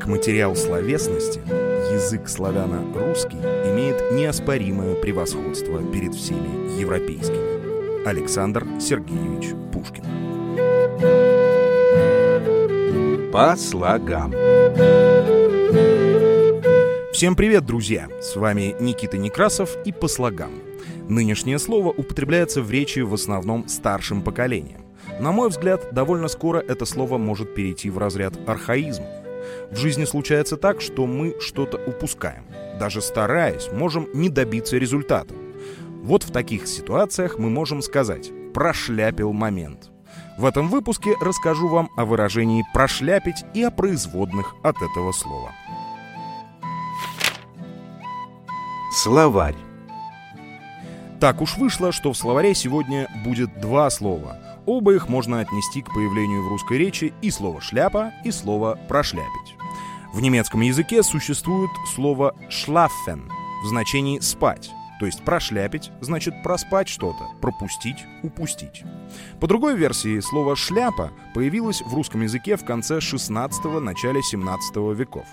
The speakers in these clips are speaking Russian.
Как материал словесности, язык славяно-русский имеет неоспоримое превосходство перед всеми европейскими. Александр Сергеевич Пушкин. По слогам. Всем привет, друзья! С вами Никита Некрасов и «По слогам». Нынешнее слово употребляется в речи в основном старшим поколением. На мой взгляд, довольно скоро это слово может перейти в разряд архаизма. В жизни случается так, что мы что-то упускаем. Даже стараясь, можем не добиться результата. Вот в таких ситуациях мы можем сказать «прошляпил момент». В этом выпуске расскажу вам о выражении «прошляпить» и о производных от этого слова. Словарь. Так уж вышло, что в словаре сегодня будет два слова. Оба их можно отнести к появлению в русской речи и слово «шляпа», и слово «прошляпить». В немецком языке существует слово «schlafen» в значении «спать», то есть прошляпить значит проспать что-то, пропустить, упустить. По другой версии, слово «шляпа» появилось в русском языке в конце 16-го, начале 17 веков,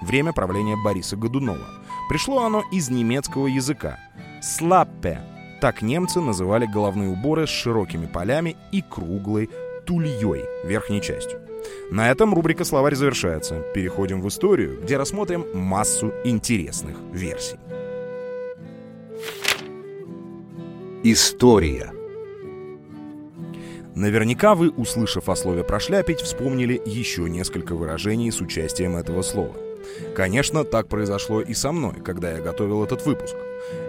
время правления Бориса Годунова. Пришло оно из немецкого языка. «Слаппе» — так немцы называли головные уборы с широкими полями и круглой тульей верхней частью. На этом рубрика «Словарь» завершается. Переходим в историю, где рассмотрим массу интересных версий. История. Наверняка вы, услышав о слове «прошляпить», вспомнили еще несколько выражений с участием этого слова. Конечно, так произошло и со мной, когда я готовил этот выпуск.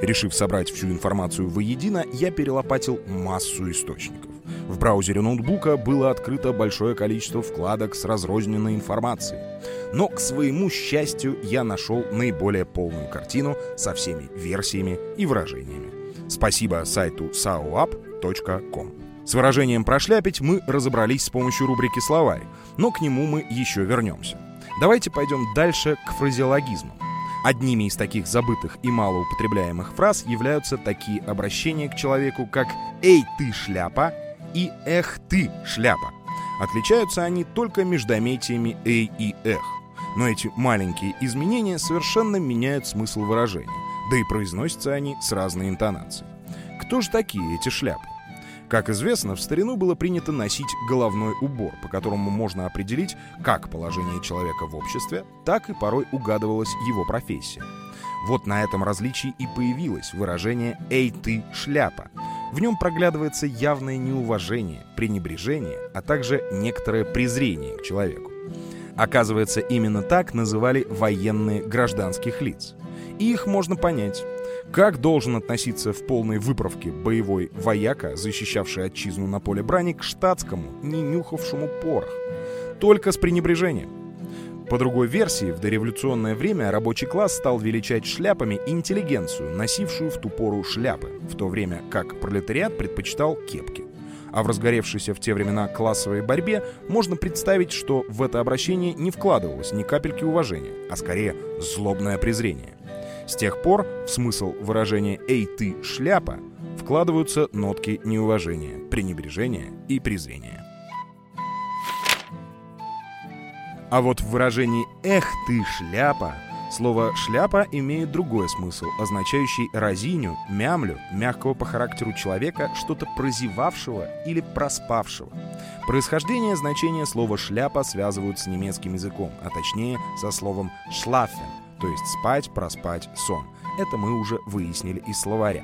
Решив собрать всю информацию воедино, я перелопатил массу источников. В браузере ноутбука было открыто большое количество вкладок с разрозненной информацией. Но, к своему счастью, я нашел наиболее полную картину со всеми версиями и выражениями. Спасибо сайту saoap.com. С выражением «прошляпить» мы разобрались с помощью рубрики «Словарь», но к нему мы еще вернемся. Давайте пойдем дальше к фразеологизмам. Одними из таких забытых и малоупотребляемых фраз являются такие обращения к человеку, как «Эй, ты шляпа!» и «Эх, ты шляпа!». Отличаются они только междометиями «эй» и «эх». Но эти маленькие изменения совершенно меняют смысл выражения, да и произносятся они с разной интонацией. Кто же такие эти шляпы? Как известно, в старину было принято носить головной убор, по которому можно определить как положение человека в обществе, так и порой угадывалась его профессия. Вот на этом различии и появилось выражение «Эй, ты, шляпа!». В нем проглядывается явное неуважение, пренебрежение, а также некоторое презрение к человеку. Оказывается, именно так называли военные гражданских лиц. И их можно понять. Как должен относиться в полной выправке боевой вояка, защищавший отчизну на поле брани, к штатскому, не нюхавшему порох? Только с пренебрежением. По другой версии, в дореволюционное время рабочий класс стал величать шляпами интеллигенцию, носившую в ту пору шляпы, в то время как пролетариат предпочитал кепки. А в разгоревшейся в те времена классовой борьбе можно представить, что в это обращение не вкладывалось ни капельки уважения, а скорее злобное презрение. С тех пор в смысл выражения «эй, ты, шляпа» вкладываются нотки неуважения, пренебрежения и презрения. А вот в выражении «эх, ты, шляпа» слово «шляпа» имеет другой смысл, означающий разиню, мямлю, мягкого по характеру человека, что-то прозевавшего или проспавшего. Происхождение значения слова «шляпа» связывают с немецким языком, а точнее со словом «шлафен», то есть спать, проспать, сон. Это мы уже выяснили из словаря.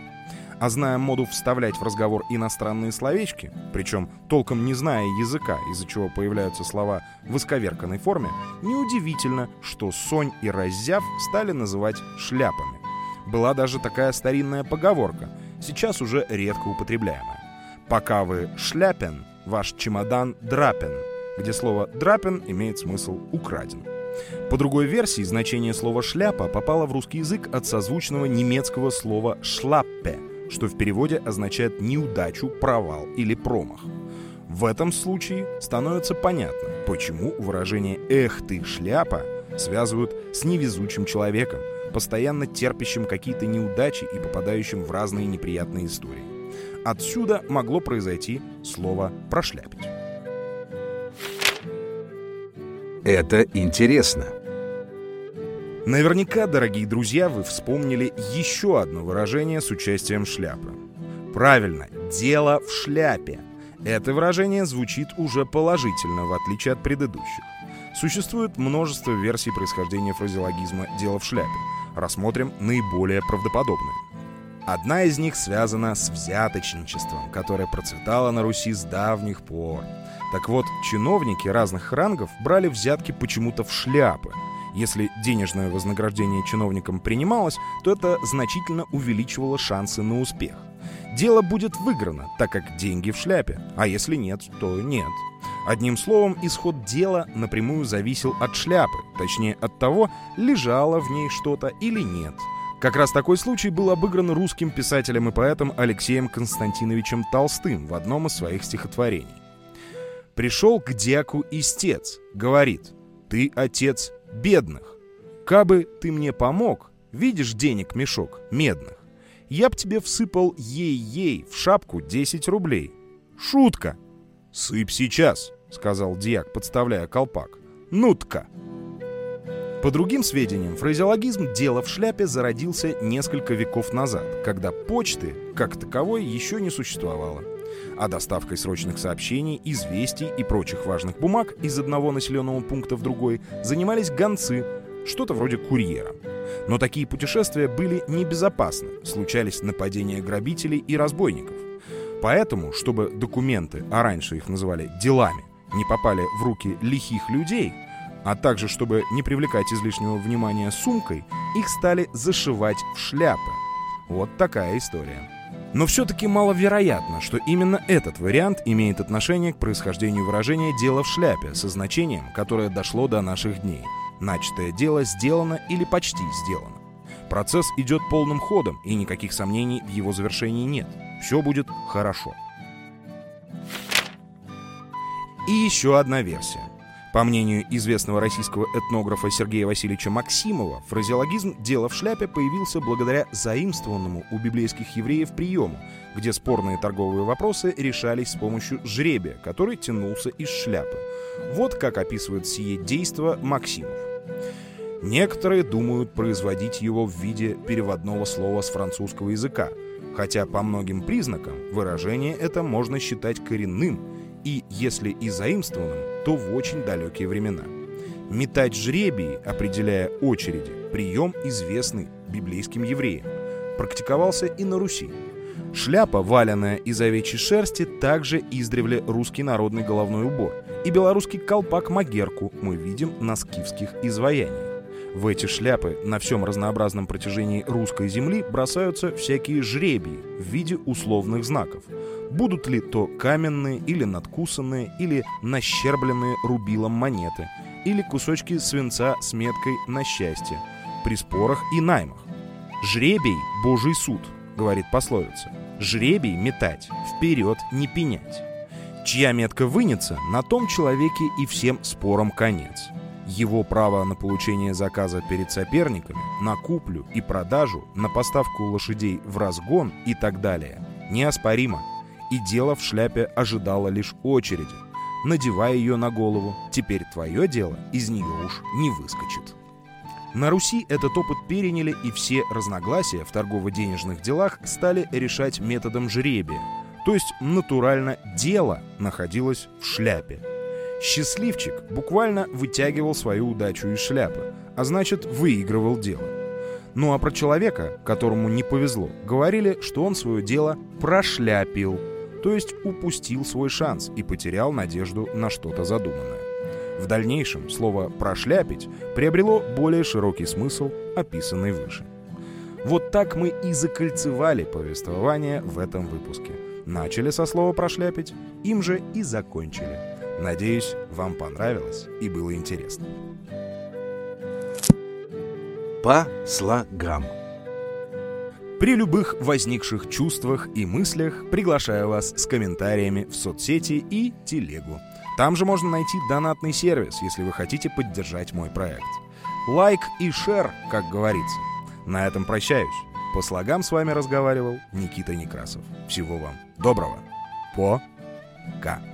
А зная моду вставлять в разговор иностранные словечки, причем толком не зная языка, из-за чего появляются слова в исковерканной форме, неудивительно, что сонь и раззяв стали называть шляпами. Была даже такая старинная поговорка, сейчас уже редко употребляемая. «Пока вы шляпен, ваш чемодан драпен», где слово «драпен» имеет смысл «украден». По другой версии, значение слова «шляпа» попало в русский язык от созвучного немецкого слова «шлаппе», что в переводе означает неудачу, провал или промах. В этом случае становится понятно, почему выражение «эх ты, шляпа» связывают с невезучим человеком, постоянно терпящим какие-то неудачи и попадающим в разные неприятные истории. Отсюда могло произойти слово «прошляпить». Это интересно. Наверняка, дорогие друзья, вы вспомнили еще одно выражение с участием шляпы. Правильно, дело в шляпе. Это выражение звучит уже положительно, в отличие от предыдущих. Существует множество версий происхождения фразеологизма «дело в шляпе». Рассмотрим наиболее правдоподобные. Одна из них связана с взяточничеством, которое процветало на Руси с давних пор. Так вот, чиновники разных рангов брали взятки почему-то в шляпы – если денежное вознаграждение чиновникам принималось, то это значительно увеличивало шансы на успех. Дело будет выиграно, так как деньги в шляпе, а если нет, то нет. Одним словом, исход дела напрямую зависел от шляпы, точнее от того, лежало в ней что-то или нет. Как раз такой случай был обыгран русским писателем и поэтом Алексеем Константиновичем Толстым в одном из своих стихотворений. «Пришел к дяку истец, говорит, ты, отец, бедных. Кабы ты мне помог, видишь денег мешок, медных, я б тебе всыпал ей-ей в шапку 10 рублей. Шутка. Сыпь сейчас, сказал дьяк, подставляя колпак. Нутка. По другим сведениям, фразеологизм «дело в шляпе» зародился несколько веков назад, когда почты, как таковой, еще не существовало а доставкой срочных сообщений, известий и прочих важных бумаг из одного населенного пункта в другой занимались гонцы, что-то вроде курьера. Но такие путешествия были небезопасны, случались нападения грабителей и разбойников. Поэтому, чтобы документы, а раньше их называли «делами», не попали в руки лихих людей, а также чтобы не привлекать излишнего внимания сумкой, их стали зашивать в шляпы. Вот такая история. Но все-таки маловероятно, что именно этот вариант имеет отношение к происхождению выражения «дело в шляпе» со значением, которое дошло до наших дней. Начатое дело сделано или почти сделано. Процесс идет полным ходом, и никаких сомнений в его завершении нет. Все будет хорошо. И еще одна версия. По мнению известного российского этнографа Сергея Васильевича Максимова, фразеологизм «дело в шляпе» появился благодаря заимствованному у библейских евреев приему, где спорные торговые вопросы решались с помощью жребия, который тянулся из шляпы. Вот как описывает сие действо Максимов. Некоторые думают производить его в виде переводного слова с французского языка, хотя по многим признакам выражение это можно считать коренным и, если и заимствованным, то в очень далекие времена. Метать жребии, определяя очереди, прием известный библейским евреям. Практиковался и на Руси. Шляпа, валенная из овечьей шерсти, также издревле русский народный головной убор. И белорусский колпак-магерку мы видим на скифских изваяниях. В эти шляпы на всем разнообразном протяжении русской земли бросаются всякие жребии в виде условных знаков. Будут ли то каменные или надкусанные, или нащербленные рубилом монеты, или кусочки свинца с меткой на счастье, при спорах и наймах. «Жребий — Божий суд», — говорит пословица. «Жребий метать, вперед не пенять». Чья метка вынется, на том человеке и всем спорам конец его право на получение заказа перед соперниками, на куплю и продажу, на поставку лошадей в разгон и так далее неоспоримо. И дело в шляпе ожидало лишь очереди. Надевай ее на голову, теперь твое дело из нее уж не выскочит. На Руси этот опыт переняли, и все разногласия в торгово-денежных делах стали решать методом жребия. То есть натурально дело находилось в шляпе. Счастливчик буквально вытягивал свою удачу из шляпы, а значит выигрывал дело. Ну а про человека, которому не повезло, говорили, что он свое дело прошляпил, то есть упустил свой шанс и потерял надежду на что-то задуманное. В дальнейшем слово «прошляпить» приобрело более широкий смысл, описанный выше. Вот так мы и закольцевали повествование в этом выпуске. Начали со слова «прошляпить», им же и закончили – Надеюсь, вам понравилось и было интересно. По слогам. При любых возникших чувствах и мыслях приглашаю вас с комментариями в соцсети и телегу. Там же можно найти донатный сервис, если вы хотите поддержать мой проект. Лайк и шер, как говорится. На этом прощаюсь. По слогам с вами разговаривал Никита Некрасов. Всего вам доброго. Пока.